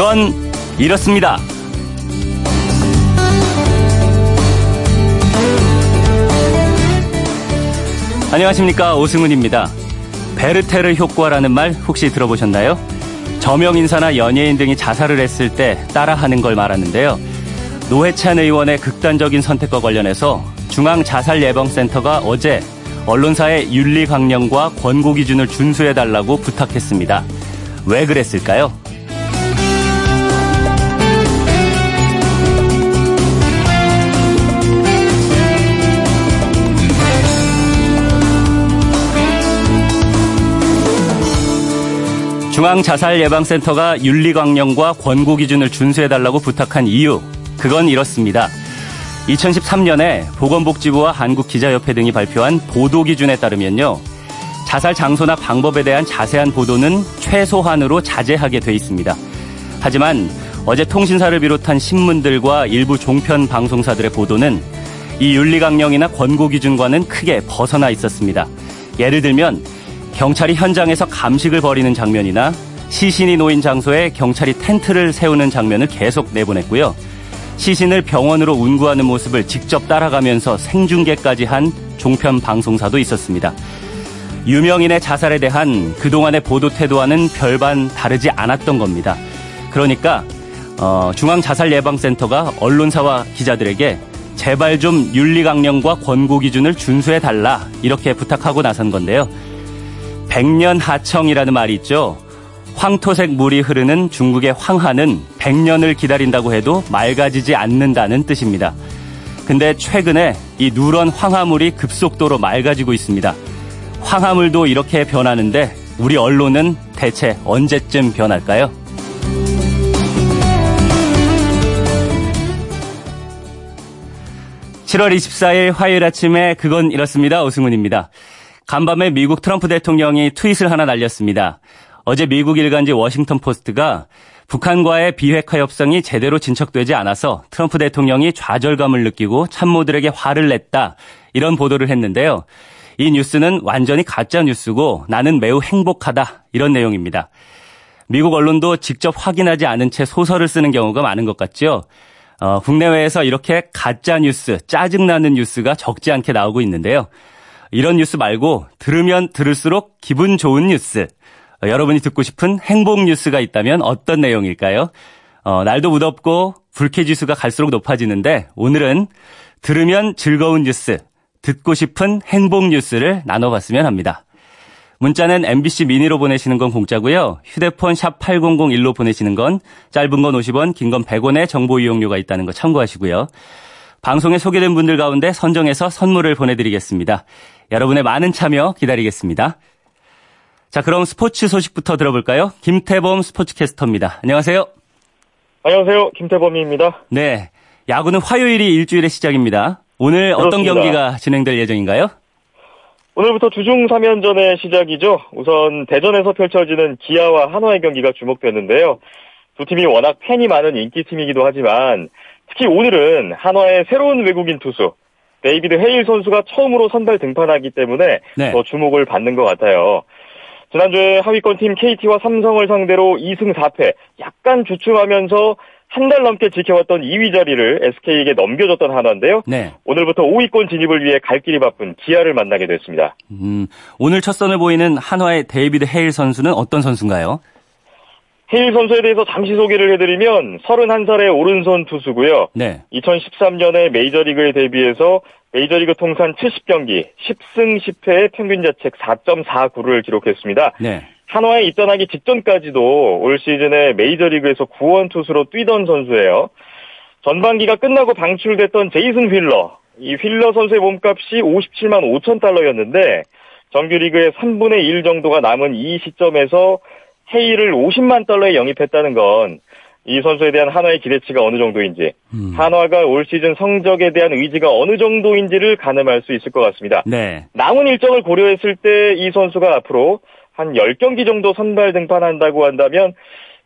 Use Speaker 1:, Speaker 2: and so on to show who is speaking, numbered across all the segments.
Speaker 1: 그건 이렇습니다. 안녕하십니까 오승훈입니다. 베르테르 효과라는 말 혹시 들어보셨나요? 저명 인사나 연예인 등이 자살을 했을 때 따라하는 걸 말하는데요. 노회찬 의원의 극단적인 선택과 관련해서 중앙자살예방센터가 어제 언론사의 윤리 강령과 권고 기준을 준수해달라고 부탁했습니다. 왜 그랬을까요? 중앙자살예방센터가 윤리강령과 권고 기준을 준수해달라고 부탁한 이유, 그건 이렇습니다. 2013년에 보건복지부와 한국기자협회 등이 발표한 보도 기준에 따르면요. 자살 장소나 방법에 대한 자세한 보도는 최소한으로 자제하게 돼 있습니다. 하지만 어제 통신사를 비롯한 신문들과 일부 종편 방송사들의 보도는 이 윤리강령이나 권고 기준과는 크게 벗어나 있었습니다. 예를 들면 경찰이 현장에서 감식을 벌이는 장면이나 시신이 놓인 장소에 경찰이 텐트를 세우는 장면을 계속 내보냈고요. 시신을 병원으로 운구하는 모습을 직접 따라가면서 생중계까지 한 종편 방송사도 있었습니다. 유명인의 자살에 대한 그동안의 보도 태도와는 별반 다르지 않았던 겁니다. 그러니까 어, 중앙자살예방센터가 언론사와 기자들에게 제발 좀 윤리강령과 권고 기준을 준수해달라 이렇게 부탁하고 나선 건데요. 백년 하청이라는 말이 있죠. 황토색 물이 흐르는 중국의 황하는 백년을 기다린다고 해도 맑아지지 않는다는 뜻입니다. 근데 최근에 이 누런 황화물이 급속도로 맑아지고 있습니다. 황화물도 이렇게 변하는데 우리 언론은 대체 언제쯤 변할까요? (7월 24일) 화요일 아침에 그건 이렇습니다 오승훈입니다. 간밤에 미국 트럼프 대통령이 트윗을 하나 날렸습니다. 어제 미국 일간지 워싱턴 포스트가 북한과의 비핵화 협상이 제대로 진척되지 않아서 트럼프 대통령이 좌절감을 느끼고 참모들에게 화를 냈다. 이런 보도를 했는데요. 이 뉴스는 완전히 가짜 뉴스고 나는 매우 행복하다. 이런 내용입니다. 미국 언론도 직접 확인하지 않은 채 소설을 쓰는 경우가 많은 것 같죠. 어, 국내외에서 이렇게 가짜 뉴스, 짜증나는 뉴스가 적지 않게 나오고 있는데요. 이런 뉴스 말고 들으면 들을수록 기분 좋은 뉴스. 어, 여러분이 듣고 싶은 행복 뉴스가 있다면 어떤 내용일까요? 어, 날도 무덥고 불쾌지수가 갈수록 높아지는데 오늘은 들으면 즐거운 뉴스, 듣고 싶은 행복 뉴스를 나눠봤으면 합니다. 문자는 MBC 미니로 보내시는 건 공짜고요. 휴대폰 샵 8001로 보내시는 건 짧은 건 50원, 긴 건 100원의 정보 이용료가 있다는 거 참고하시고요. 방송에 소개된 분들 가운데 선정해서 선물을 보내드리겠습니다. 여러분의 많은 참여 기다리겠습니다. 자, 그럼 스포츠 소식부터 들어볼까요? 김태범 스포츠캐스터입니다. 안녕하세요.
Speaker 2: 안녕하세요. 김태범입니다.
Speaker 1: 네. 야구는 화요일이 일주일의 시작입니다. 오늘 그렇습니다. 어떤 경기가 진행될 예정인가요?
Speaker 2: 오늘부터 주중 3연전의 시작이죠. 우선 대전에서 펼쳐지는 기아와 한화의 경기가 주목되는데요. 두 팀이 워낙 팬이 많은 인기팀이기도 하지만 특히 오늘은 한화의 새로운 외국인 투수 데이비드 헤일 선수가 처음으로 선발 등판하기 때문에 네. 더 주목을 받는 것 같아요. 지난주에 하위권 팀 KT와 삼성을 상대로 2승 4패 약간 주춤하면서 한 달 넘게 지켜왔던 2위 자리를 SK에게 넘겨줬던 한화인데요. 네. 오늘부터 5위권 진입을 위해 갈 길이 바쁜 기아를 만나게 됐습니다.
Speaker 1: 음, 오늘 첫 선을 보이는 한화의 데이비드 헤일 선수는 어떤 선수인가요?
Speaker 2: 헤일 선수에 대해서 잠시 소개를 해드리면 31살의 오른손 투수고요. 네. 2013년에 메이저리그에 데뷔해서 메이저리그 통산 70경기 10승 10패의 평균 자책 4.49를 기록했습니다. 네. 한화에 입단하기 직전까지도 올 시즌에 메이저리그에서 구원 투수로 뛰던 선수예요. 전반기가 끝나고 방출됐던 제이슨 휠러. 이 휠러 선수의 몸값이 57만 5천 달러였는데 정규리그의 3분의 1 정도가 남은 이 시점에서 헤이를 50만 달러에 영입했다는 건 이 선수에 대한 한화의 기대치가 어느 정도인지, 음. 한화가 올 시즌 성적에 대한 의지가 어느 정도인지를 가늠할 수 있을 것 같습니다. 네. 남은 일정을 고려했을 때 이 선수가 앞으로 한 10경기 정도 선발 등판한다고 한다면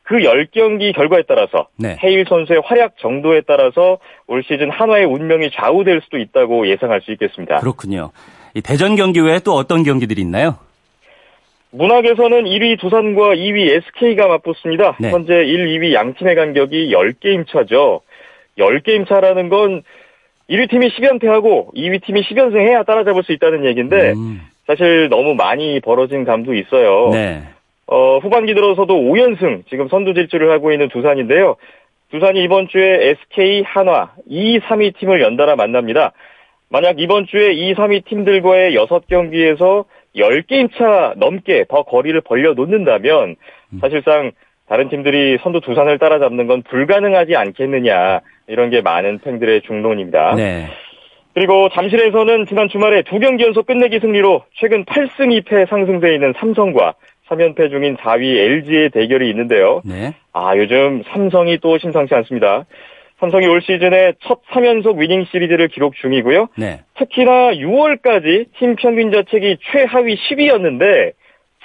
Speaker 2: 그 10경기 결과에 따라서 네. 헤일 선수의 활약 정도에 따라서 올 시즌 한화의 운명이 좌우될 수도 있다고 예상할 수 있겠습니다.
Speaker 1: 그렇군요. 이 대전 경기 외에 또 어떤 경기들이 있나요?
Speaker 2: 문학에서는 1위 두산과 2위 SK가 맞붙습니다. 네. 현재 1, 2위 양팀의 간격이 10게임 차죠. 10게임 차라는 건 1위 팀이 10연패하고 2위 팀이 10연승 해야 따라잡을 수 있다는 얘기인데 음. 사실 너무 많이 벌어진 감도 있어요. 네. 어, 후반기 들어서도 5연승 지금 선두 질주를 하고 있는 두산인데요. 두산이 이번 주에 SK, 한화 2, 3위 팀을 연달아 만납니다. 만약 이번 주에 2, 3위 팀들과의 6경기에서 10게임 차 넘게 더 거리를 벌려 놓는다면 음. 사실상 다른 팀들이 선두 두산을 따라잡는 건 불가능하지 않겠느냐 이런 게 많은 팬들의 중론입니다. 네. 그리고 잠실에서는 지난 주말에 두 경기 연속 끝내기 승리로 최근 8승 2패 상승돼 있는 삼성과 3연패 중인 4위 LG의 대결이 있는데요. 네. 아 요즘 삼성이 또 심상치 않습니다. 삼성이 올 시즌에 첫 3연속 위닝 시리즈를 기록 중이고요. 네. 특히나 6월까지 팀 평균 자책이 최하위 10위였는데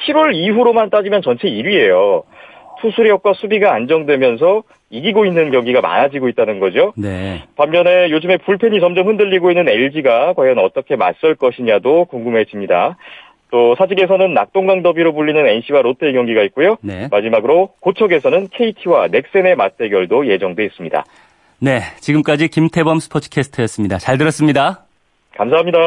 Speaker 2: 7월 이후로만 따지면 전체 1위예요. 투수력과 수비가 안정되면서 이기고 있는 경기가 많아지고 있다는 거죠. 네. 반면에 요즘에 불펜이 점점 흔들리고 있는 LG가 과연 어떻게 맞설 것이냐도 궁금해집니다. 또 사직에서는 낙동강 더비로 불리는 NC와 롯데의 경기가 있고요. 네. 마지막으로 고척에서는 KT와 넥센의 맞대결도 예정돼 있습니다.
Speaker 1: 네, 지금까지 김태범 스포츠캐스터였습니다. 잘 들었습니다.
Speaker 2: 감사합니다.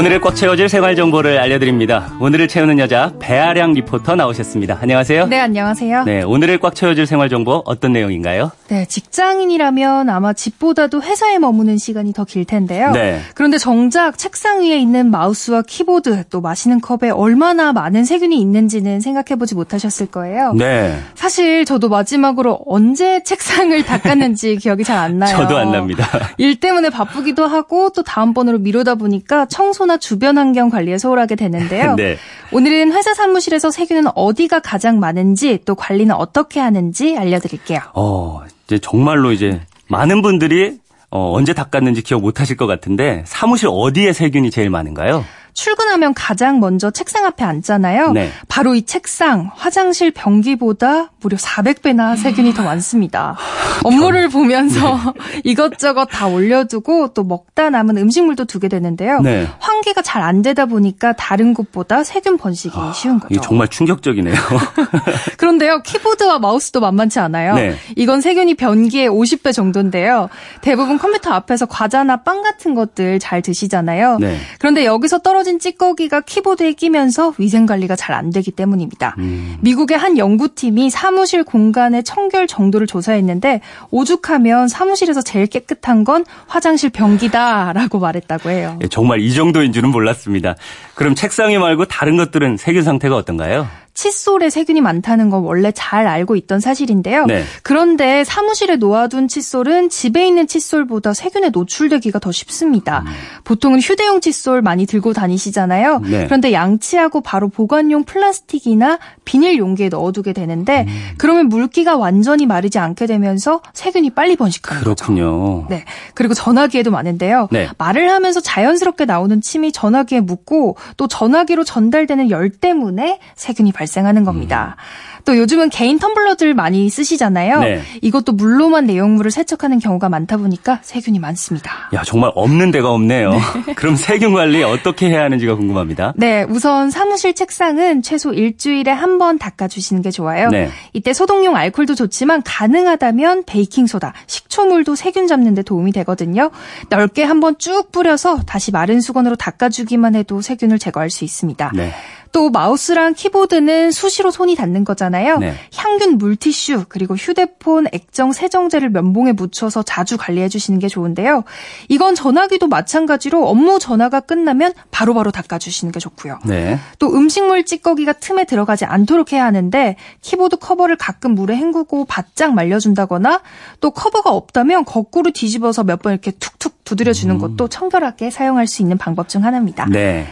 Speaker 1: 오늘을 꽉 채워줄 생활 정보를 알려드립니다. 오늘을 채우는 여자 배아량 리포터 나오셨습니다. 안녕하세요.
Speaker 3: 네, 안녕하세요.
Speaker 1: 네, 오늘을 꽉 채워줄 생활 정보 어떤 내용인가요?
Speaker 3: 네, 직장인이라면 아마 집보다도 회사에 머무는 시간이 더 길 텐데요. 네. 그런데 정작 책상 위에 있는 마우스와 키보드 또 마시는 컵에 얼마나 많은 세균이 있는지는 생각해보지 못하셨을 거예요. 네. 사실 저도 마지막으로 언제 책상을 닦았는지 기억이 잘 안 나요.
Speaker 1: 저도 안 납니다.
Speaker 3: 일 때문에 바쁘기도 하고 또 다음번으로 미루다 보니까 청소 나 청소나 주변 환경 관리에 소홀하게 되는데요. 네. 오늘은 회사 사무실에서 세균은 어디가 가장 많은지 또 관리는 어떻게 하는지 알려드릴게요.
Speaker 1: 어, 이제 정말로 이제 많은 분들이 어, 언제 닦았는지 기억 못 하실 것 같은데 사무실 어디에 세균이 제일 많은가요?
Speaker 3: 출근하면 가장 먼저 책상 앞에 앉잖아요. 네. 바로 이 책상, 화장실 변기보다 무려 400배나 세균이 더 많습니다. 업무를 보면서 네. 이것저것 다 올려두고 또 먹다 남은 음식물도 두게 되는데요. 네. 환기가 잘 안 되다 보니까 다른 곳보다 세균 번식이 아, 쉬운 거죠.
Speaker 1: 이게 정말 충격적이네요.
Speaker 3: 그런데요, 키보드와 마우스도 만만치 않아요. 네. 이건 세균이 변기의 50배 정도인데요. 대부분 컴퓨터 앞에서 과자나 빵 같은 것들 잘 드시잖아요. 네. 그런데 여기서 떨어진 떨어진 찌꺼기가 키보드에 끼면서 위생 관리가 잘 안 되기 때문입니다. 음. 미국의 한 연구팀이 사무실 공간의 청결 정도를 조사했는데 오죽하면 사무실에서 제일 깨끗한 건 화장실 변기다라고 말했다고 해요.
Speaker 1: 예, 정말 이 정도인 줄은 몰랐습니다. 그럼 책상이 말고 다른 것들은 세균 상태가 어떤가요?
Speaker 3: 칫솔에 세균이 많다는 건 원래 잘 알고 있던 사실인데요. 네. 그런데 사무실에 놓아둔 칫솔은 집에 있는 칫솔보다 세균에 노출되기가 더 쉽습니다. 음. 보통은 휴대용 칫솔 많이 들고 다니시잖아요. 네. 그런데 양치하고 바로 보관용 플라스틱이나 비닐 용기에 넣어두게 되는데 음. 그러면 물기가 완전히 마르지 않게 되면서 세균이 빨리 번식하는
Speaker 1: 그렇군요.
Speaker 3: 거죠. 네. 그리고 전화기에도 많은데요. 네. 말을 하면서 자연스럽게 나오는 침이 전화기에 묻고 또 전화기로 전달되는 열 때문에 세균이 발생 발생하는 겁니다. 음. 또 요즘은 개인 텀블러들 많이 쓰시잖아요. 네. 이것도 물로만 내용물을 세척하는 경우가 많다 보니까 세균이 많습니다.
Speaker 1: 야, 정말 없는 데가 없네요. 네. 그럼 세균 관리 어떻게 해야 하는지가 궁금합니다.
Speaker 3: 네, 우선 사무실 책상은 최소 일주일에 한 번 닦아주시는 게 좋아요. 네. 이때 소독용 알콜도 좋지만 가능하다면 베이킹소다, 식초물도 세균 잡는 데 도움이 되거든요. 넓게 한번 쭉 뿌려서 다시 마른 수건으로 닦아주기만 해도 세균을 제거할 수 있습니다. 네. 또 마우스랑 키보드는 수시로 손이 닿는 거잖아요. 네. 향균 물티슈 그리고 휴대폰 액정 세정제를 면봉에 묻혀서 자주 관리해 주시는 게 좋은데요. 이건 전화기도 마찬가지로 업무 전화가 끝나면 바로바로 바로 닦아 주시는 게 좋고요. 네. 또 음식물 찌꺼기가 틈에 들어가지 않도록 해야 하는데 키보드 커버를 가끔 물에 헹구고 바짝 말려 준다거나 또 커버가 없다면 거꾸로 뒤집어서 몇 번 이렇게 툭툭 두드려 주는 음. 것도 청결하게 사용할 수 있는 방법 중 하나입니다. 네.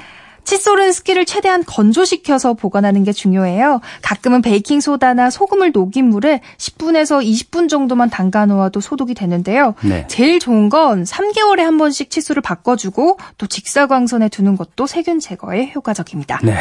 Speaker 3: 칫솔은 습기를 최대한 건조시켜서 보관하는 게 중요해요. 가끔은 베이킹 소다나 소금을 녹인 물에 10분에서 20분 정도만 담가 놓아도 소독이 되는데요. 네. 제일 좋은 건 3개월에 한 번씩 칫솔을 바꿔주고 또 직사광선에 두는 것도 세균 제거에 효과적입니다. 네.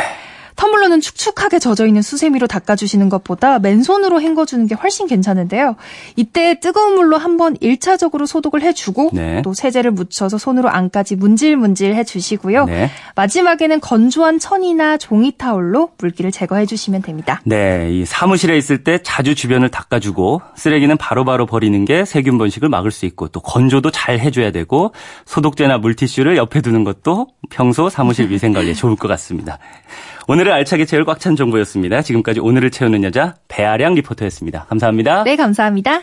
Speaker 3: 텀블러는 축축하게 젖어 있는 수세미로 닦아주시는 것보다 맨손으로 헹궈주는 게 훨씬 괜찮은데요. 이때 뜨거운 물로 한번 1차적으로 소독을 해주고 네. 또 세제를 묻혀서 손으로 안까지 문질문질 해주시고요. 네. 마지막에는 건조한 천이나 종이 타올로 물기를 제거해 주시면 됩니다.
Speaker 1: 네, 이 사무실에 있을 때 자주 주변을 닦아주고 쓰레기는 바로바로 바로 버리는 게 세균 번식을 막을 수 있고 또 건조도 잘 해줘야 되고 소독제나 물티슈를 옆에 두는 것도 평소 사무실 위생 관리에 좋을 것 같습니다. 오늘은 알차게 채울 꽉 찬 정보였습니다. 지금까지 오늘을 채우는 여자 배아량 리포터였습니다. 감사합니다.
Speaker 3: 네, 감사합니다.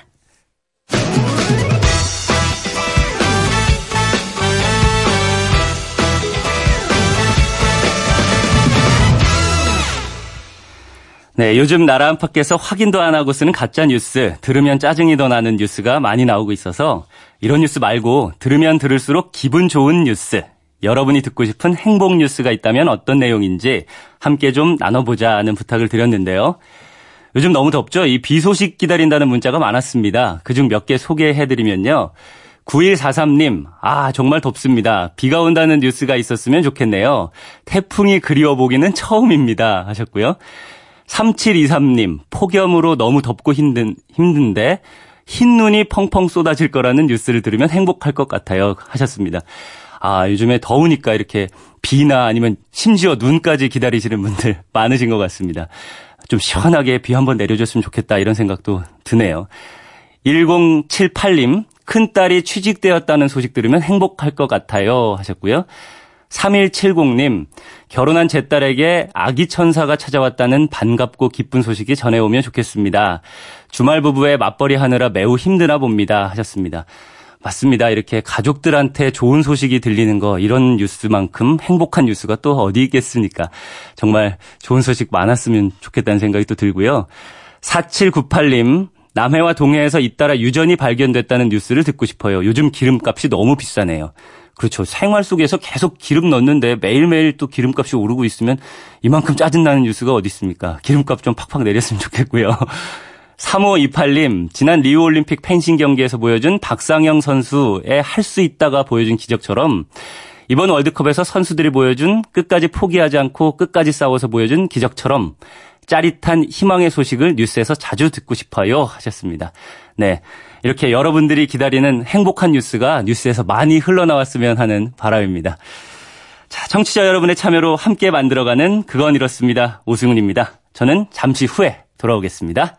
Speaker 1: 네, 요즘 나라 안팎에서 확인도 안 하고 쓰는 가짜 뉴스, 들으면 짜증이 더 나는 뉴스가 많이 나오고 있어서 이런 뉴스 말고 들으면 들을수록 기분 좋은 뉴스, 여러분이 듣고 싶은 행복 뉴스가 있다면 어떤 내용인지 함께 좀 나눠보자 는 부탁을 드렸는데요. 요즘 너무 덥죠? 이 비 소식 기다린다는 문자가 많았습니다. 그중 몇 개 소개해드리면요. 9143님, 아, 정말 덥습니다. 비가 온다는 뉴스가 있었으면 좋겠네요. 태풍이 그리워보기는 처음입니다. 하셨고요. 3723님, 폭염으로 너무 덥고 힘든, 힘든데, 흰 눈이 펑펑 쏟아질 거라는 뉴스를 들으면 행복할 것 같아요. 하셨습니다. 아, 요즘에 더우니까 이렇게 비나 아니면 심지어 눈까지 기다리시는 분들 많으신 것 같습니다. 좀 시원하게 비 한번 내려줬으면 좋겠다 이런 생각도 드네요. 1078님, 큰딸이 취직되었다는 소식 들으면 행복할 것 같아요 하셨고요. 3170님, 결혼한 제 딸에게 아기 천사가 찾아왔다는 반갑고 기쁜 소식이 전해오면 좋겠습니다. 주말 부부의 맞벌이 하느라 매우 힘드나 봅니다. 하셨습니다. 맞습니다. 이렇게 가족들한테 좋은 소식이 들리는 거 이런 뉴스만큼 행복한 뉴스가 또 어디 있겠습니까? 정말 좋은 소식 많았으면 좋겠다는 생각이 또 들고요. 4798님 남해와 동해에서 잇따라 유전이 발견됐다는 뉴스를 듣고 싶어요. 요즘 기름값이 너무 비싸네요. 그렇죠. 생활 속에서 계속 기름 넣는데 매일매일 또 기름값이 오르고 있으면 이만큼 짜증나는 뉴스가 어디 있습니까? 기름값 좀 팍팍 내렸으면 좋겠고요. 3528님, 지난 리우올림픽 펜싱 경기에서 보여준 박상영 선수의 할 수 있다가 보여준 기적처럼 이번 월드컵에서 선수들이 보여준 끝까지 포기하지 않고 끝까지 싸워서 보여준 기적처럼 짜릿한 희망의 소식을 뉴스에서 자주 듣고 싶어요 하셨습니다. 네. 이렇게 여러분들이 기다리는 행복한 뉴스가 뉴스에서 많이 흘러나왔으면 하는 바람입니다. 자, 청취자 여러분의 참여로 함께 만들어가는 그건 이렇습니다. 오승훈입니다. 저는 잠시 후에 돌아오겠습니다.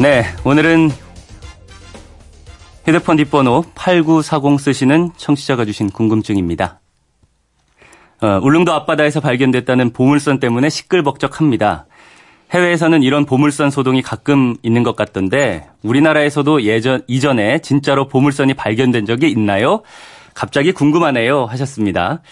Speaker 1: 네, 오늘은 휴대폰 뒷번호 8940 쓰시는 청취자가 주신 궁금증입니다. 어, 울릉도 앞바다에서 발견됐다는 보물선 때문에 시끌벅적합니다. 해외에서는 이런 보물선 소동이 가끔 있는 것 같던데 우리나라에서도 예전 이전에 진짜로 보물선이 발견된 적이 있나요? 갑자기 궁금하네요 하셨습니다.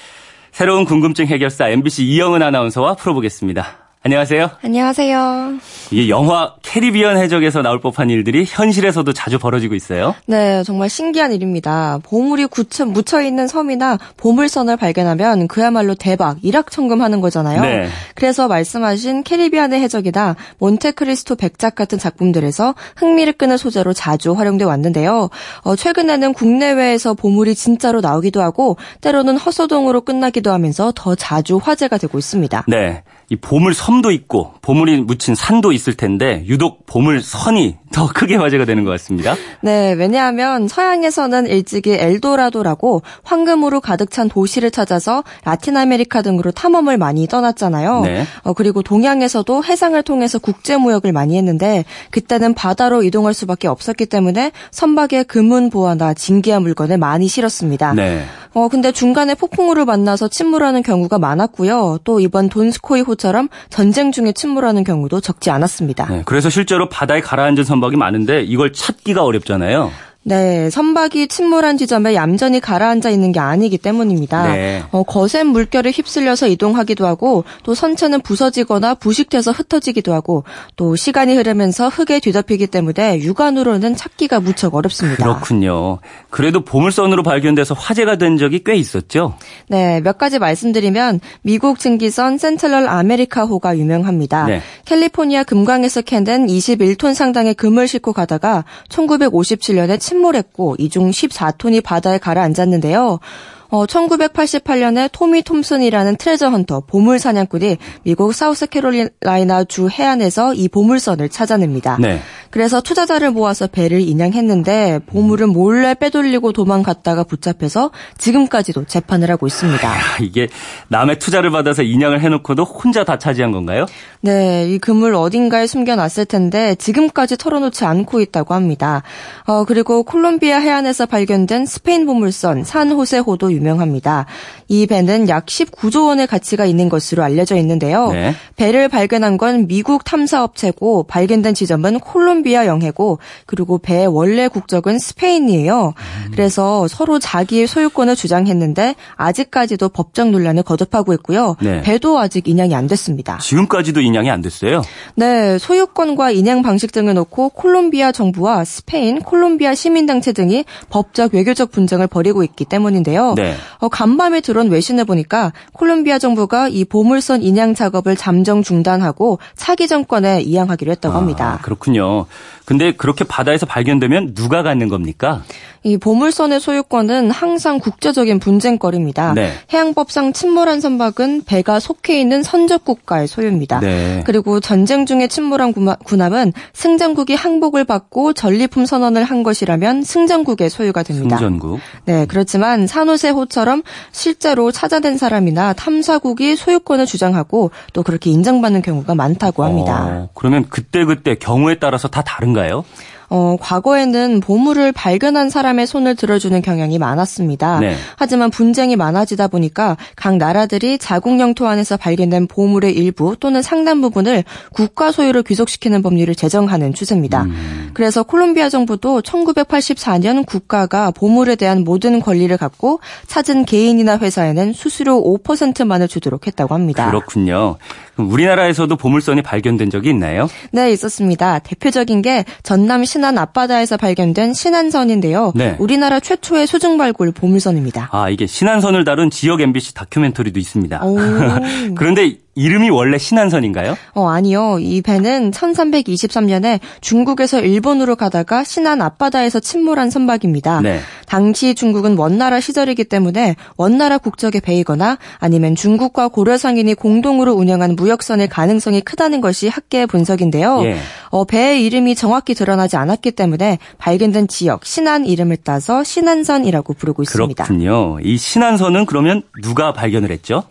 Speaker 1: 새로운 궁금증 해결사 MBC 이영은 아나운서와 풀어보겠습니다. 안녕하세요.
Speaker 4: 안녕하세요.
Speaker 1: 이 영화 캐리비안 해적에서 나올 법한 일들이 현실에서도 자주 벌어지고 있어요.
Speaker 4: 네, 정말 신기한 일입니다. 보물이 굳혀 묻혀 있는 섬이나 보물선을 발견하면 그야말로 대박, 일확천금하는 거잖아요. 네. 그래서 말씀하신 캐리비안의 해적이나 몬테크리스토 백작 같은 작품들에서 흥미를 끄는 소재로 자주 활용돼 왔는데요. 어, 최근에는 국내외에서 보물이 진짜로 나오기도 하고 때로는 헛소동으로 끝나기도 하면서 더 자주 화제가 되고 있습니다.
Speaker 1: 네. 이 보물 섬도 있고 보물이 묻힌 산도 있을 텐데 유독 보물 선이 더 크게 화제가 되는 것 같습니다.
Speaker 4: 네, 왜냐하면 서양에서는 일찍이 엘도라도라고 황금으로 가득 찬 도시를 찾아서 라틴 아메리카 등으로 탐험을 많이 떠났잖아요. 네. 어, 그리고 동양에서도 해상을 통해서 국제 무역을 많이 했는데 그때는 바다로 이동할 수밖에 없었기 때문에 선박에 금은 보화나 진귀한 물건을 많이 실었습니다. 네. 어, 근데 중간에 폭풍우를 만나서 침몰하는 경우가 많았고요. 또 이번 돈스코이 호처럼 전쟁 중에 침몰하는 경우도 적지 않았습니다. 네,
Speaker 1: 그래서 실제로 바다에 가라앉은 선박이 많은데 이걸 찾기가 어렵잖아요.
Speaker 4: 네, 선박이 침몰한 지점에 얌전히 가라앉아 있는 게 아니기 때문입니다. 네. 어, 거센 물결에 휩쓸려서 이동하기도 하고 또 선체는 부서지거나 부식돼서 흩어지기도 하고 또 시간이 흐르면서 흙에 뒤덮이기 때문에 육안으로는 찾기가 무척 어렵습니다.
Speaker 1: 그렇군요. 그래도 보물선으로 발견돼서 화제가 된 적이 꽤 있었죠?
Speaker 4: 네, 몇 가지 말씀드리면 미국 증기선 센트럴 아메리카호가 유명합니다. 네. 캘리포니아 금광에서 캔된 21톤 상당의 금을 싣고 가다가 1957년에 침 몰했고 이중 14톤이 바다에 가라앉았는데요. 어, 1988년에 토미 톰슨이라는 트레저 헌터 보물 사냥꾼이 미국 사우스캐롤라이나 주 해안에서 이 보물선을 찾아냅니다. 네. 그래서 투자자를 모아서 배를 인양했는데 보물은 몰래 빼돌리고 도망갔다가 붙잡혀서 지금까지도 재판을 하고 있습니다. 아,
Speaker 1: 이게 남의 투자를 받아서 인양을 해놓고도 혼자 다 차지한 건가요?
Speaker 4: 네, 이 금을 어딘가에 숨겨놨을 텐데 지금까지 털어놓지 않고 있다고 합니다. 어, 그리고 콜롬비아 해안에서 발견된 스페인 보물선 산호세호도 유명합니다. 이 배는 약 19조 원의 가치가 있는 것으로 알려져 있는데요. 네. 배를 발견한 건 미국 탐사업체고 발견된 지점은 콜롬비아 영해고 그리고 배의 원래 국적은 스페인이에요. 음. 그래서 서로 자기의 소유권을 주장했는데 아직까지도 법적 논란을 거듭하고 있고요. 네. 배도 아직 인양이 안 됐습니다.
Speaker 1: 지금까지도 인양이 안 됐어요?
Speaker 4: 네, 소유권과 인양 방식 등을 놓고 콜롬비아 정부와 스페인, 콜롬비아 시민단체 등이 법적 외교적 분쟁을 벌이고 있기 때문인데요. 네. 어, 간밤에 들어온 외신을 보니까 콜롬비아 정부가 이 보물선 인양 작업을 잠정 중단하고 차기 정권에 이양하기로 했다고 아, 합니다.
Speaker 1: 그렇군요. 근데 그렇게 바다에서 발견되면 누가 갖는 겁니까?
Speaker 4: 이 보물선의 소유권은 항상 국제적인 분쟁거리입니다. 네. 해양법상 침몰한 선박은 배가 속해 있는 선적 국가의 소유입니다. 네. 그리고 전쟁 중에 침몰한 군함은 승전국이 항복을 받고 전리품 선언을 한 것이라면 승전국의 소유가 됩니다.
Speaker 1: 승전국.
Speaker 4: 네, 그렇지만 산호세호처럼 실제로 찾아낸 사람이나 탐사국이 소유권을 주장하고 또 그렇게 인정받는 경우가 많다고 합니다. 어,
Speaker 1: 그러면 그때 그때 경우에 따라서 다 다른가 요?
Speaker 4: 어, 과거에는 보물을 발견한 사람의 손을 들어주는 경향이 많았습니다. 네. 하지만 분쟁이 많아지다 보니까 각 나라들이 자국 영토 안에서 발견된 보물의 일부 또는 상당 부분을 국가 소유로 귀속시키는 법률을 제정하는 추세입니다. 음. 그래서 콜롬비아 정부도 1984년 국가가 보물에 대한 모든 권리를 갖고 찾은 개인이나 회사에는 수수료 5%만을 주도록 했다고 합니다.
Speaker 1: 그렇군요. 우리나라에서도 보물선이 발견된 적이 있나요?
Speaker 4: 네, 있었습니다. 대표적인 게 전남 신안 앞바다에서 발견된 신안선인데요. 네. 우리나라 최초의 수중 발굴 보물선입니다.
Speaker 1: 아, 이게 신안선을 다룬 지역 MBC 다큐멘터리도 있습니다. 그런데 이름이 원래 신안선인가요?
Speaker 4: 어, 아니요. 이 배는 1323년에 중국에서 일본으로 가다가 신안 앞바다에서 침몰한 선박입니다. 네. 당시 중국은 원나라 시절이기 때문에 원나라 국적의 배이거나 아니면 중국과 고려 상인이 공동으로 운영한 무역선일 가능성이 크다는 것이 학계의 분석인데요. 예. 어, 배의 이름이 정확히 드러나지 않았기 때문에 발견된 지역 신안 이름을 따서 신안선이라고 부르고 있습니다.
Speaker 1: 그렇군요. 이 신안선은 그러면 누가 발견을 했죠?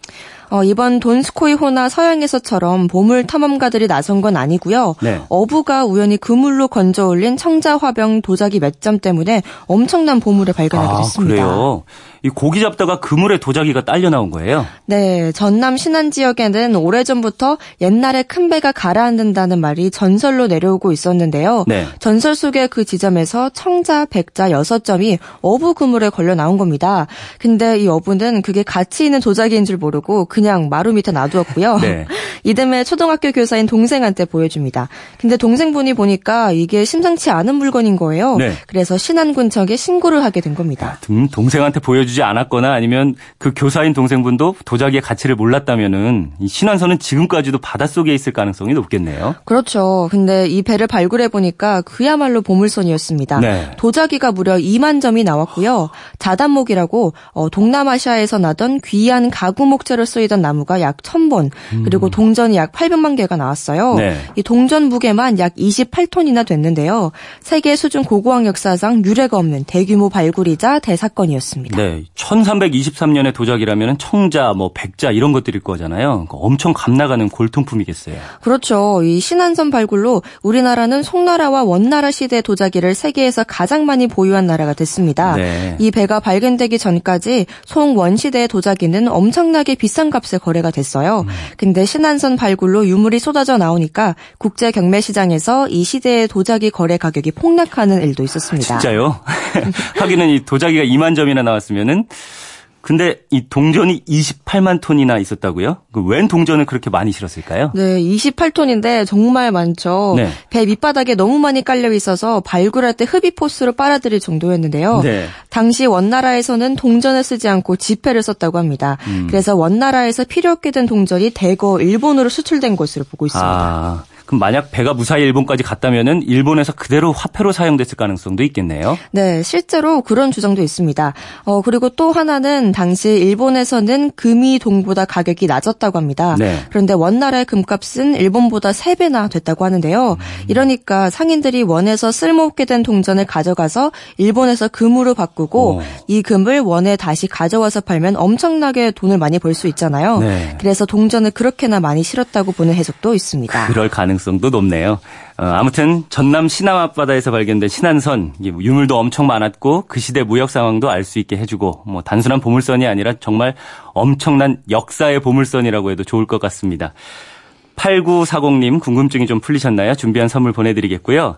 Speaker 4: 어, 이번 돈스코이 호나 서양에서처럼 보물 탐험가들이 나선 건 아니고요. 네. 어부가 우연히 그물로 건져 올린 청자 화병 도자기 몇 점 때문에 엄청난 보물을 발견하게 아, 됐습니다.
Speaker 1: 그래요? 이 고기 잡다가 그물에 도자기가 딸려 나온 거예요?
Speaker 4: 네, 전남 신안 지역에는 오래전부터 옛날에 큰 배가 가라앉는다는 말이 전설로 내려오고 있었는데요. 네. 전설 속의 그 지점에서 청자, 백자 6점이 어부 그물에 걸려 나온 겁니다. 근데 이 어부는 그게 가치 있는 도자기인 줄 모르고 그냥 마루 밑에 놔두었고요. 네. 이듬해 초등학교 교사인 동생한테 보여줍니다. 근데 동생분이 보니까 이게 심상치 않은 물건인 거예요. 네. 그래서 신안군청에 신고를 하게 된 겁니다.
Speaker 1: 동생한테 보여주지 주지 않았거나 아니면 그 교사인 동생분도 도자기의 가치를 몰랐다면은 이 신안선은 지금까지도 바닷속에 있을 가능성이 높겠네요.
Speaker 4: 그렇죠. 근데 이 배를 발굴해 보니까 그야말로 보물선이었습니다. 네. 도자기가 무려 2만 점이 나왔고요. 자단목이라고 어, 동남아시아에서 나던 귀한 가구 목재로 쓰이던 나무가 약 1000본, 음. 그리고 동전이 약 800만 개가 나왔어요. 네. 이 동전 무게만 약 28톤이나 됐는데요. 세계 수준 고고학 역사상 유례가 없는 대규모 발굴이자 대사건이었습니다.
Speaker 1: 네. 네, 1323년의 도자기라면 청자, 뭐 백자 이런 것들일 거잖아요. 그러니까 엄청 값나가는 골통품이겠어요.
Speaker 4: 그렇죠. 이 신안선 발굴로 우리나라는 송나라와 원나라 시대 도자기를 세계에서 가장 많이 보유한 나라가 됐습니다. 네. 이 배가 발견되기 전까지 송원 시대의 도자기는 엄청나게 비싼 값에 거래가 됐어요. 음. 근데 신안선 발굴로 유물이 쏟아져 나오니까 국제 경매 시장에서 이 시대의 도자기 거래 가격이 폭락하는 일도 있었습니다.
Speaker 1: 진짜요? 하기는 이 도자기가 2만 점이나 나왔으면 은 근데 이 동전이 28만 톤이나 있었다고요? 그웬 동전을 그렇게 많이 실었을까요?
Speaker 4: 네, 28톤인데 정말 많죠. 네. 배 밑바닥에 너무 많이 깔려 있어서 발굴할 때 흡입 포스로 빨아들일 정도였는데요. 네. 당시 원나라에서는 동전을 쓰지 않고 지폐를 썼다고 합니다. 음. 그래서 원나라에서 필요 없게 된 동전이 대거 일본으로 수출된 것으로 보고 있습니다. 아.
Speaker 1: 그럼 만약 배가 무사히 일본까지 갔다면은 일본에서 그대로 화폐로 사용됐을 가능성도 있겠네요.
Speaker 4: 네, 실제로 그런 주장도 있습니다. 어, 그리고 또 하나는 당시 일본에서는 금이 동보다 가격이 낮았다고 합니다. 네. 그런데 원나라의 금값은 일본보다 3배나 됐다고 하는데요. 음. 이러니까 상인들이 원에서 쓸모없게 된 동전을 가져가서 일본에서 금으로 바꾸고 오. 어. 이 금을 원에 다시 가져와서 팔면 엄청나게 돈을 많이 벌 수 있잖아요. 네. 그래서 동전을 그렇게나 많이 실었다고 보는 해석도 있습니다.
Speaker 1: 그럴 가능 가능성도 높네요. 어, 아무튼 전남 신남 앞바다에서 발견된 신안선 유물도 엄청 많았고 그 시대 무역 상황도 알 수 있게 해주고 뭐 단순한 보물선이 아니라 정말 엄청난 역사의 보물선이라고 해도 좋을 것 같습니다. 8940님 궁금증이 좀 풀리셨나요? 준비한 선물 보내드리겠고요.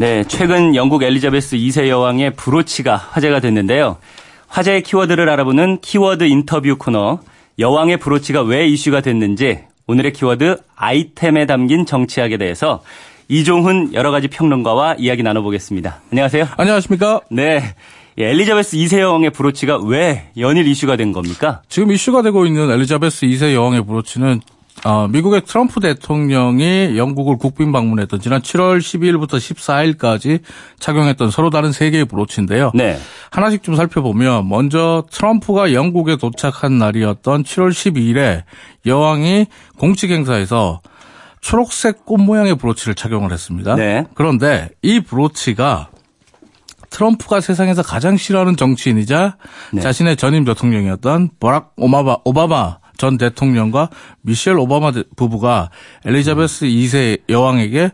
Speaker 1: 네, 최근 영국 엘리자베스 2세 여왕의 브로치가 화제가 됐는데요. 화제의 키워드를 알아보는 키워드 인터뷰 코너 여왕의 브로치가 왜 이슈가 됐는지 오늘의 키워드 아이템에 담긴 정치학에 대해서 이종훈 여러 가지 평론가와 이야기 나눠보겠습니다. 안녕하세요.
Speaker 5: 안녕하십니까?
Speaker 1: 네. 예, 엘리자베스 2세 여왕의 브로치가 왜 연일 이슈가 된 겁니까?
Speaker 5: 지금 이슈가 되고 있는 엘리자베스 2세 여왕의 브로치는 어, 미국의 트럼프 대통령이 영국을 국빈 방문했던 지난 7월 12일부터 14일까지 착용했던 서로 다른 세 개의 브로치인데요. 네. 하나씩 좀 살펴보면 먼저 트럼프가 영국에 도착한 날이었던 7월 12일에 여왕이 공식 행사에서 초록색 꽃 모양의 브로치를 착용을 했습니다. 네. 그런데 이 브로치가 트럼프가 세상에서 가장 싫어하는 정치인이자 네. 자신의 전임 대통령이었던 버락 오바마, 오바마 전 대통령과 미셸 오바마 부부가 엘리자베스 2세 여왕에게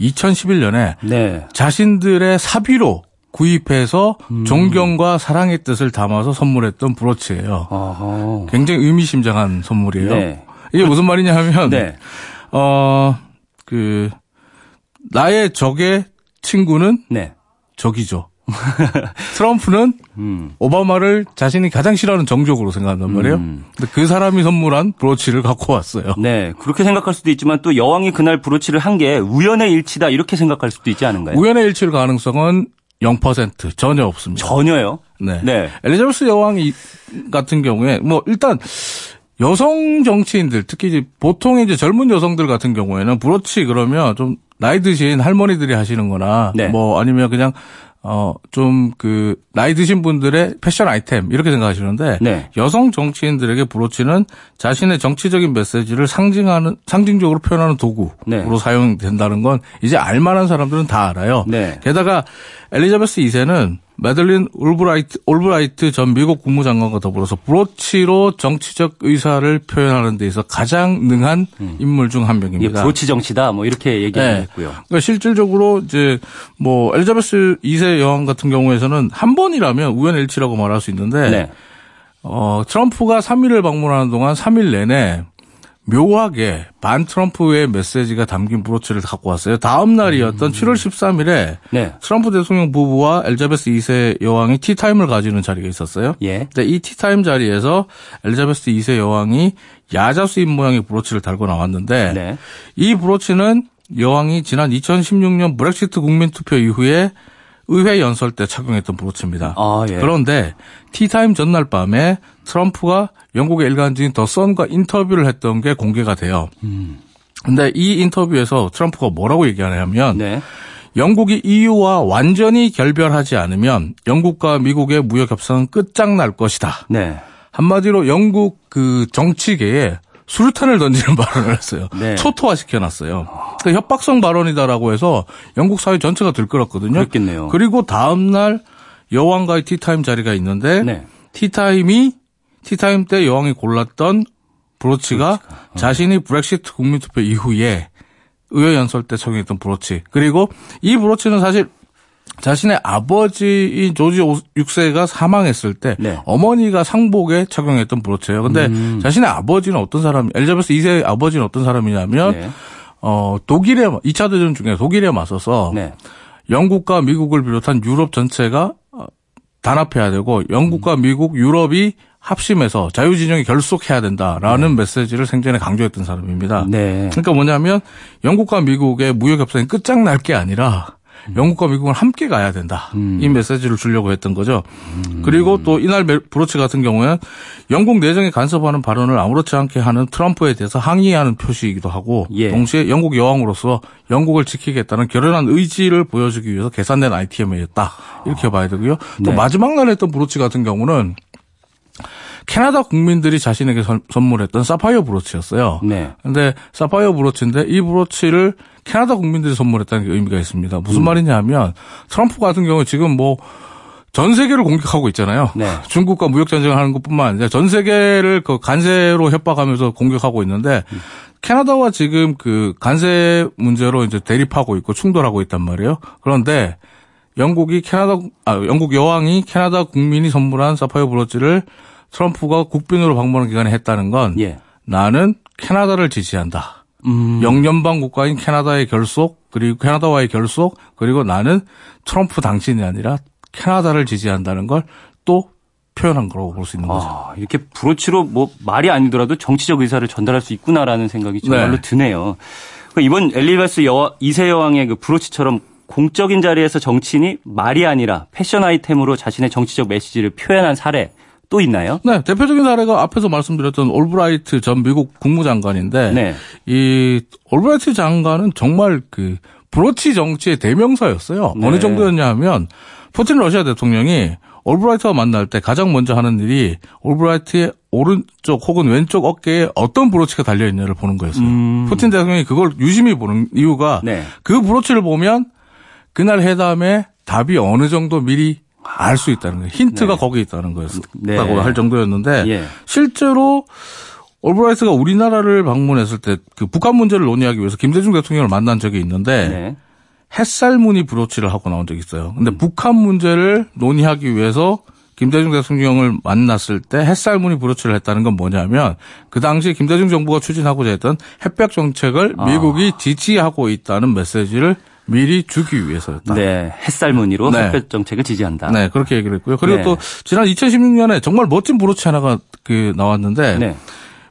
Speaker 5: 2011년에 네. 자신들의 사비로 구입해서 음. 존경과 사랑의 뜻을 담아서 선물했던 브로치예요. 어허. 굉장히 의미심장한 선물이에요. 네. 이게 무슨 말이냐 하면 네. 어그 나의 적의 친구는 네. 적이죠. 트럼프는 음. 오바마를 자신이 가장 싫어하는 정적으로 생각한단 말이에요. 음. 근데 그 사람이 선물한 브로치를 갖고 왔어요.
Speaker 1: 네, 그렇게 생각할 수도 있지만 또 여왕이 그날 브로치를 한 게 우연의 일치다 이렇게 생각할 수도 있지 않은가요?
Speaker 5: 우연의 일치일 가능성은 0% 전혀 없습니다.
Speaker 1: 전혀요?
Speaker 5: 네. 네. 엘리자베스 여왕 이 같은 경우에 뭐 일단 여성 정치인들 특히 이제 보통 이제 젊은 여성들 같은 경우에는 브로치 그러면 좀 나이 드신 할머니들이 하시는 거나 네. 뭐 아니면 그냥 어, 좀 그, 나이 드신 분들의 패션 아이템, 이렇게 생각하시는데, 네. 여성 정치인들에게 브로치는 자신의 정치적인 메시지를 상징하는, 상징적으로 표현하는 도구로 네. 사용된다는 건 이제 알만한 사람들은 다 알아요. 네. 게다가 엘리자베스 2세는 매들린 올브라이트, 올브라이트 전 미국 국무장관과 더불어서 브로치로 정치적 의사를 표현하는 데 있어 가장 능한 음. 인물 중 한 명입니다.
Speaker 1: 브로치 정치다, 뭐 이렇게 얘기했고요. 네.
Speaker 5: 그러니까 실질적으로 이제 뭐 엘리자베스 2세 여왕 같은 경우에서는 한 번이라면 우연일치라고 말할 수 있는데 네. 어, 트럼프가 3일을 방문하는 동안 3일 내내 묘하게 반 트럼프의 메시지가 담긴 브로치를 갖고 왔어요. 다음 날이었던 음. 7월 13일에 네. 트럼프 대통령 부부와 엘자베스 2세 여왕이 티타임을 가지는 자리가 있었어요. 예. 근데 이 티타임 자리에서 엘자베스 2세 여왕이 야자수인 모양의 브로치를 달고 나왔는데 네. 이 브로치는 여왕이 지난 2016년 브렉시트 국민투표 이후에 의회 연설 때 착용했던 브로치입니다. 아, 예. 그런데 티타임 전날 밤에 트럼프가 영국의 일간지인 더 선과 인터뷰를 했던 게 공개가 돼요. 음. 근데 이 인터뷰에서 트럼프가 뭐라고 얘기하냐면 네. 영국이 EU와 완전히 결별하지 않으면 영국과 미국의 무역 협상은 끝장날 것이다. 네. 한마디로 영국 그 정치계에 수류탄을 던지는 발언을 했어요. 네. 초토화 시켜놨어요. 그러니까 협박성 발언이다라고 해서 영국 사회 전체가 들끓었거든요.
Speaker 1: 그렇겠네요.
Speaker 5: 그리고 다음날 여왕과의 티타임 자리가 있는데 네. 티타임이 티타임 때 여왕이 골랐던 브로치가 브로치가. 어. 자신이 브렉시트 국민투표 이후에 의회 연설 때 착용했던 브로치. 그리고 이 브로치는 사실 자신의 아버지인 조지 6세가 사망했을 때 네. 어머니가 상복에 착용했던 브로치예요. 근데 음. 자신의 아버지는 어떤 사람, 엘리자베스 2세의 아버지는 어떤 사람이냐면 네. 어 독일에 2차 대전 중에 독일에 맞서서 네. 영국과 미국을 비롯한 유럽 전체가 어, 단합해야 되고 영국과 음. 미국, 유럽이 합심해서 자유진영이 결속해야 된다라는 네. 메시지를 생전에 강조했던 사람입니다. 네. 그러니까 뭐냐면 영국과 미국의 무역 협상이 끝장날 게 아니라 영국과 미국은 함께 가야 된다. 음. 이 메시지를 주려고 했던 거죠. 음. 그리고 또 이날 브로치 같은 경우에는 영국 내정에 간섭하는 발언을 아무렇지 않게 하는 트럼프에 대해서 항의하는 표시이기도 하고 예. 동시에 영국 여왕으로서 영국을 지키겠다는 결연한 의지를 보여주기 위해서 계산된 ITM이었다. 이렇게 봐야 되고요. 또 네. 마지막 날 했던 브로치 같은 경우는 캐나다 국민들이 자신에게 선물했던 사파이어 브로치였어요. 네. 근데 사파이어 브로치인데 이 브로치를 캐나다 국민들이 선물했다는 게 의미가 있습니다. 무슨 음. 말이냐 하면 트럼프 같은 경우 지금 뭐 전 세계를 공격하고 있잖아요. 네. 중국과 무역 전쟁을 하는 것뿐만 아니라 전 세계를 그 간세로 협박하면서 공격하고 있는데 음. 캐나다와 지금 그 간세 문제로 이제 대립하고 있고 충돌하고 있단 말이에요. 그런데 영국이 캐나다 아 영국 여왕이 캐나다 국민이 선물한 사파이어 브로치를 트럼프가 국빈으로 방문하는 기간에 했다는 건 예. 나는 캐나다를 지지한다. 음. 영연방 국가인 캐나다의 결속 그리고 캐나다와의 결속 그리고 나는 트럼프 당신이 아니라 캐나다를 지지한다는 걸 또 표현한 거라고 볼 수 있는 거죠. 아,
Speaker 1: 이렇게 브로치로 뭐 말이 아니더라도 정치적 의사를 전달할 수 있구나라는 생각이 정말로 네. 드네요. 그러니까 이번 엘리자베스 여왕, 2세 여왕의 그 브로치처럼 공적인 자리에서 정치인이 말이 아니라 패션 아이템으로 자신의 정치적 메시지를 표현한 사례 또 있나요?
Speaker 5: 네, 대표적인 사례가 앞에서 말씀드렸던 올브라이트 전 미국 국무장관인데 네. 이 올브라이트 장관은 정말 그 브로치 정치의 대명사였어요. 네. 어느 정도였냐 하면 푸틴 러시아 대통령이 올브라이트와 만날 때 가장 먼저 하는 일이 올브라이트의 오른쪽 혹은 왼쪽 어깨에 어떤 브로치가 달려 있냐를 보는 거였어요. 음. 푸틴 대통령이 그걸 유심히 보는 이유가 네. 그 브로치를 보면 그날 회담에 답이 어느 정도 미리 알 수 있다는 거예요. 힌트가 네. 거기에 있다는 거였다고 네. 할 정도였는데 예. 실제로 올브라이트가 우리나라를 방문했을 때 그 북한 문제를 논의하기 위해서 김대중 대통령을 만난 적이 있는데 네. 햇살무늬 브로치를 하고 나온 적이 있어요. 근데 음. 북한 문제를 논의하기 위해서 김대중 대통령을 만났을 때 햇살무늬 브로치를 했다는 건 뭐냐면 그 당시 김대중 정부가 추진하고자 했던 햇볕 정책을 아. 미국이 지지하고 있다는 메시지를 미리 주기 위해서였다.
Speaker 1: 네. 햇살 무늬로 네. 햇볕 정책을 지지한다.
Speaker 5: 네. 그렇게 얘기를 했고요. 그리고 네. 또 지난 2016년에 정말 멋진 브로치 하나가 그 나왔는데 네.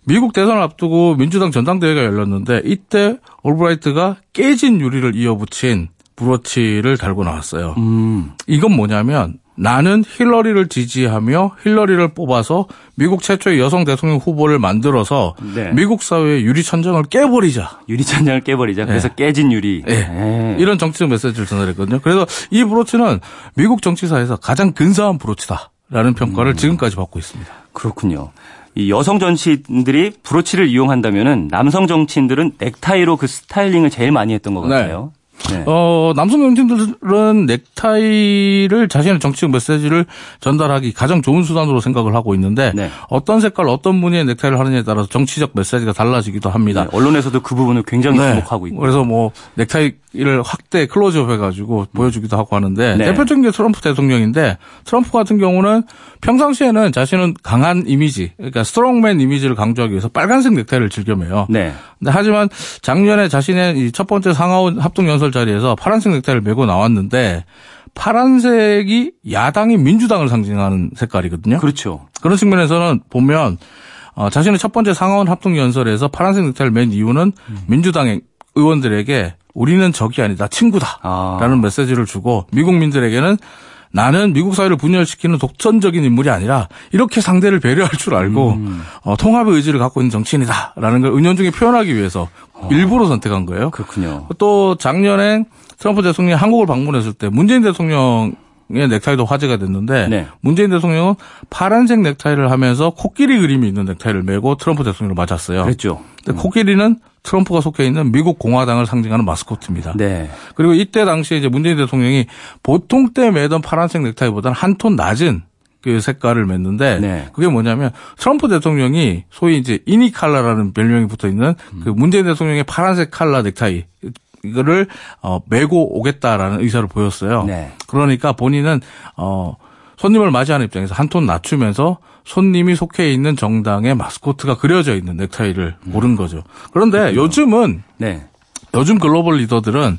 Speaker 5: 미국 대선을 앞두고 민주당 전당대회가 열렸는데 이때 올브라이트가 깨진 유리를 이어붙인 브로치를 달고 나왔어요. 음. 이건 뭐냐면 나는 힐러리를 지지하며 힐러리를 뽑아서 미국 최초의 여성 대통령 후보를 만들어서 네. 미국 사회의 유리천장을 깨버리자.
Speaker 1: 유리천장을 깨버리자. 그래서 네. 깨진 유리. 네.
Speaker 5: 네. 이런 정치적 메시지를 전달했거든요. 그래서 이 브로치는 미국 정치사에서 가장 근사한 브로치다라는 평가를 음. 지금까지 받고 있습니다.
Speaker 1: 그렇군요. 이 여성 정치인들이 브로치를 이용한다면은 남성 정치인들은 넥타이로 그 스타일링을 제일 많이 했던 것 네. 같아요.
Speaker 5: 네. 어, 남성 정치인들은 넥타이를 자신의 정치적 메시지를 전달하기 가장 좋은 수단으로 생각을 하고 있는데 네. 어떤 색깔, 어떤 무늬의 넥타이를 하느냐에 따라서 정치적 메시지가 달라지기도 합니다. 네.
Speaker 1: 언론에서도 그 부분을 굉장히 네. 주목하고 있고.
Speaker 5: 그래서 뭐 넥타이를 확대 클로즈업 해가지고 보여주기도 하고 하는데 네. 대표적인 게 트럼프 대통령인데 트럼프 같은 경우는 평상시에는 자신은 강한 이미지, 그러니까 strongman 이미지를 강조하기 위해서 빨간색 넥타이를 즐겨 매요. 네. 근데 하지만 작년에 자신의 첫 번째 상하원 합동 연설 자리에서 파란색 넥타이를 매고 나왔는데 파란색이 야당이 민주당을 상징하는 색깔이거든요.
Speaker 1: 그렇죠.
Speaker 5: 그런 측면에서는 보면 어, 자신의 첫 번째 상하원 합동 연설에서 파란색 넥타이를 맨 이유는 음. 민주당의 의원들에게 우리는 적이 아니다, 친구다. 아. 라는 메시지를 주고 미국민들에게는 나는 미국 사회를 분열시키는 독선적인 인물이 아니라 이렇게 상대를 배려할 줄 알고 음. 어, 통합의 의지를 갖고 있는 정치인이다라는 걸 은연중에 표현하기 위해서 어. 일부러 선택한 거예요.
Speaker 1: 그렇군요.
Speaker 5: 또 작년에 트럼프 대통령이 한국을 방문했을 때 문재인 대통령 의 넥타이도 화제가 됐는데 네. 문재인 대통령은 파란색 넥타이를 하면서 코끼리 그림이 있는 넥타이를 메고 트럼프 대통령을 맞았어요.
Speaker 1: 그랬죠.
Speaker 5: 근데 음. 코끼리는 트럼프가 속해 있는 미국 공화당을 상징하는 마스코트입니다. 네. 그리고 이때 당시에 이제 문재인 대통령이 보통 때 매던 파란색 넥타이보다는 한 톤 낮은 그 색깔을 맺는데 네. 그게 뭐냐면 트럼프 대통령이 소위 이제 이니 칼라라는 별명이 붙어 있는 음. 그 문재인 대통령의 파란색 칼라 넥타이 이거를 어 메고 오겠다라는 의사를 보였어요. 네. 그러니까 본인은 어 손님을 맞이하는 입장에서 한 톤 낮추면서 손님이 속해 있는 정당의 마스코트가 그려져 있는 넥타이를 음. 고른 거죠. 그런데 그렇군요. 요즘은 네. 요즘 글로벌 리더들은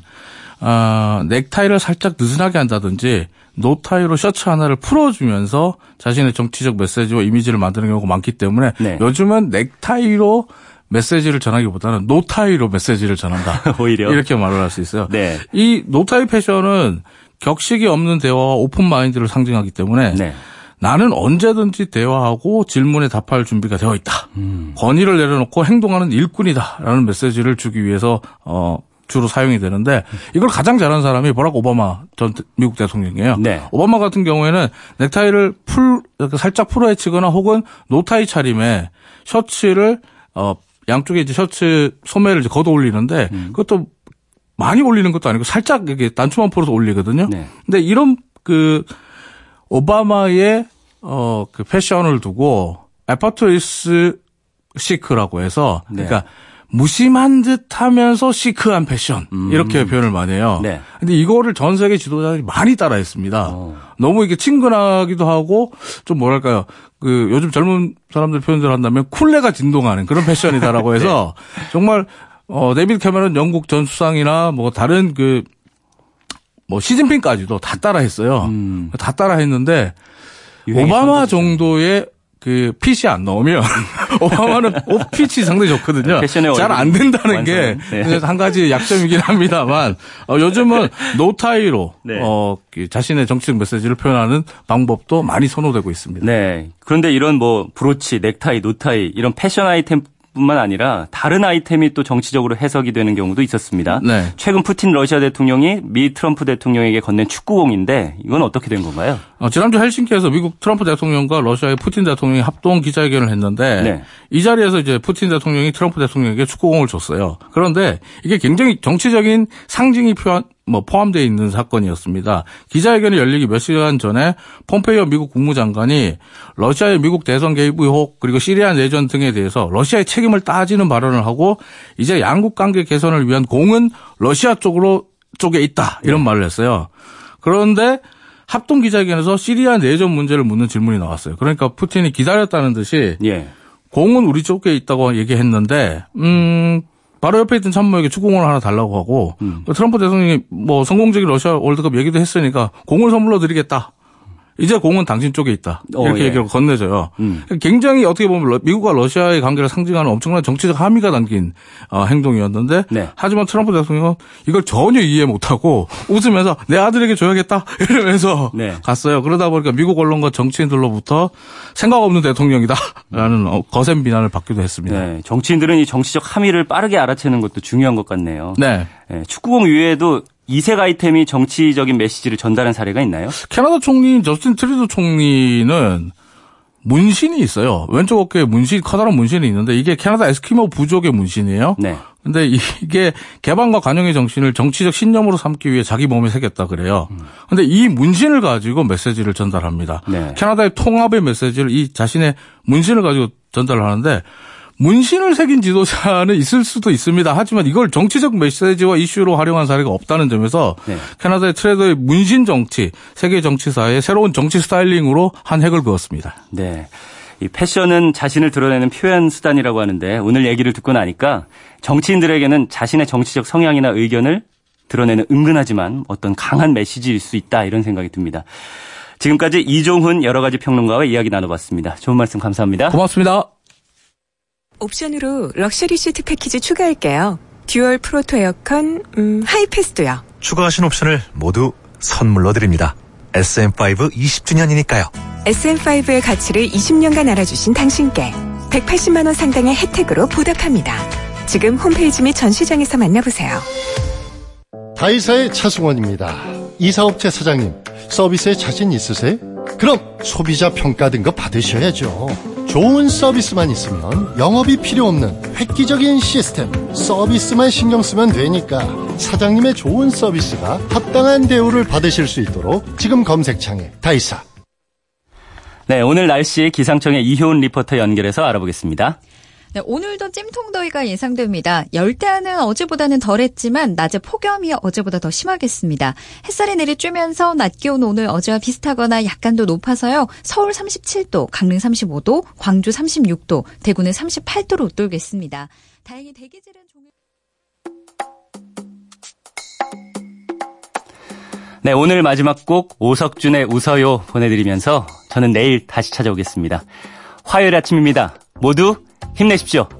Speaker 5: 어, 넥타이를 살짝 느슨하게 한다든지 노타이로 셔츠 하나를 풀어주면서 자신의 정치적 메시지와 이미지를 만드는 경우가 많기 때문에 네. 요즘은 넥타이로 메시지를 전하기보다는 노타이로 메시지를 전한다. 오히려 이렇게 말을 할 수 있어요. 네. 이 노타이 패션은 격식이 없는 대화와 open mind를 상징하기 때문에 네. 나는 언제든지 대화하고 질문에 답할 준비가 되어 있다. 음. 권위를 내려놓고 행동하는 일꾼이다라는 메시지를 주기 위해서 어 주로 사용이 되는데 이걸 가장 잘하는 사람이 버락 오바마 전 미국 대통령이에요. 네. 오바마 같은 경우에는 넥타이를 풀 살짝 풀어헤치거나 혹은 노타이 차림에 셔츠를 어 양쪽에 이제 셔츠 소매를 이제 걷어 올리는데 음. 그것도 많이 올리는 것도 아니고 살짝 이렇게 단추만 풀어서 올리거든요. 네. 근데 이런 그 오바마의 어 그 패션을 두고 effortless chic라고 해서 네. 그러니까 무심한 듯 하면서 시크한 패션. 음. 이렇게 표현을 많이 해요. 네. 근데 이거를 전 세계 지도자들이 많이 따라 했습니다. 어. 너무 이게 친근하기도 하고 좀 뭐랄까요. 그 요즘 젊은 사람들 표현들 한다면 쿨내가 진동하는 그런 패션이다라고 해서 네. 정말 어 데이비드 캐머런 영국 전 수상이나 뭐 다른 그 뭐 시진핑까지도 다 따라 했어요. 음. 다 따라 했는데 오바마 정도의 그 핏이 안 나오면 오바마는 옷 핏이 상당히 좋거든요. 잘 안 된다는 게 한 가지 약점이긴 합니다만 어, 요즘은 노타이로 네. 어, 그 자신의 정치적 메시지를 표현하는 방법도 많이 선호되고 있습니다.
Speaker 1: 네. 그런데 이런 뭐 브로치, 넥타이, 노타이 이런 패션 아이템 뿐만 아니라 다른 아이템이 또 정치적으로 해석이 되는 경우도 있었습니다. 네. 최근 푸틴 러시아 대통령이 미 트럼프 대통령에게 건넨 축구공인데 이건 어떻게 된 건가요?
Speaker 5: 어, 지난주 헬싱키에서 미국 트럼프 대통령과 러시아의 푸틴 대통령이 합동 기자회견을 했는데 네. 이 자리에서 이제 푸틴 대통령이 트럼프 대통령에게 축구공을 줬어요. 그런데 이게 굉장히 정치적인 상징이 표현 뭐 포함되어 있는 사건이었습니다. 기자회견이 열리기 몇 시간 전에 폼페이오 미국 국무장관이 러시아의 미국 대선 개입 의혹 그리고 시리아 내전 등에 대해서 러시아의 책임을 따지는 발언을 하고 이제 양국 관계 개선을 위한 공은 러시아 쪽으로 쪽에 있다 이런 네. 말을 했어요. 그런데 합동 기자회견에서 시리아 내전 문제를 묻는 질문이 나왔어요. 그러니까 푸틴이 기다렸다는 듯이 예. 공은 우리 쪽에 있다고 얘기했는데 음 바로 옆에 있던 참모에게 축구공을 하나 달라고 하고 음. 트럼프 대통령이 뭐 성공적인 러시아 월드컵 얘기도 했으니까 공을 선물로 드리겠다. 이제 공은 당신 쪽에 있다. 어, 이렇게 어, 예. 얘기를 건네줘요. 음. 굉장히 어떻게 보면 미국과 러시아의 관계를 상징하는 엄청난 정치적 함의가 담긴 어, 행동이었는데 네. 하지만 트럼프 대통령은 이걸 전혀 이해 못하고 웃으면서 내 아들에게 줘야겠다 이러면서 네. 갔어요. 그러다 보니까 미국 언론과 정치인들로부터 생각 없는 대통령이다라는 어, 거센 비난을 받기도 했습니다.
Speaker 1: 네. 정치인들은 이 정치적 함의를 빠르게 알아채는 것도 중요한 것 같네요. 네. 네. 축구공 이외에도 이색 아이템이 정치적인 메시지를 전달한 사례가 있나요?
Speaker 5: 캐나다 총리인 저스틴 트리도 총리는 문신이 있어요. 왼쪽 어깨에 문신, 커다란 문신이 있는데 이게 캐나다 에스키모 부족의 문신이에요. 네. 근데 이게 개방과 관용의 정신을 정치적 신념으로 삼기 위해 자기 몸에 새겼다 그래요. 근데 이 문신을 가지고 메시지를 전달합니다. 네. 캐나다의 통합의 메시지를 이 자신의 문신을 가지고 전달을 하는데 문신을 새긴 지도자는 있을 수도 있습니다. 하지만 이걸 정치적 메시지와 이슈로 활용한 사례가 없다는 점에서 네. 캐나다의 트레더의 문신 정치, 세계 정치사의 새로운 정치 스타일링으로 한 획을 그었습니다.
Speaker 1: 네. 이 패션은 자신을 드러내는 표현 수단이라고 하는데 오늘 얘기를 듣고 나니까 정치인들에게는 자신의 정치적 성향이나 의견을 드러내는 은근하지만 어떤 강한 메시지일 수 있다 이런 생각이 듭니다. 지금까지 이종훈 여러 가지 평론가와 이야기 나눠봤습니다. 좋은 말씀 감사합니다.
Speaker 5: 고맙습니다.
Speaker 6: 옵션으로 럭셔리 시트 패키지 추가할게요.
Speaker 7: dual full auto 에어컨, 음, 하이패스도요.
Speaker 8: 추가하신 옵션을 모두 선물로 드립니다. SM5 20주년이니까요.
Speaker 7: SM5의 가치를 20년간 알아주신 당신께 180만원 상당의 혜택으로 보답합니다. 지금 홈페이지 및 전시장에서 만나보세요.
Speaker 9: 다이사의 차승원입니다. 이사업체 사장님, 서비스에 자신 있으세요? 그럼 소비자 평가 등급 받으셔야죠. 좋은 서비스만 있으면 영업이 필요 없는 획기적인 시스템, 서비스만 신경 쓰면 되니까 사장님의 좋은 서비스가 합당한 대우를 받으실 수 있도록 지금 검색창에 다이사.
Speaker 1: 네, 오늘 날씨 기상청의 이효은 리포터 연결해서 알아보겠습니다.
Speaker 10: 네, 오늘도 찜통더위가 예상됩니다. 열대야는 어제보다는 덜했지만 낮에 폭염이 어제보다 더 심하겠습니다. 햇살이 내리쬐면서 낮 기온 오늘 어제와 비슷하거나 약간 더 높아서요. 서울 37도, 강릉 35도, 광주 36도, 대구는 38도로 웃돌겠습니다. 다행히 대기질은 종일...
Speaker 1: 네, 오늘 마지막 곡 오석준의 웃어요 보내드리면서 저는 내일 다시 찾아오겠습니다. 화요일 아침입니다. 모두 힘내십시오.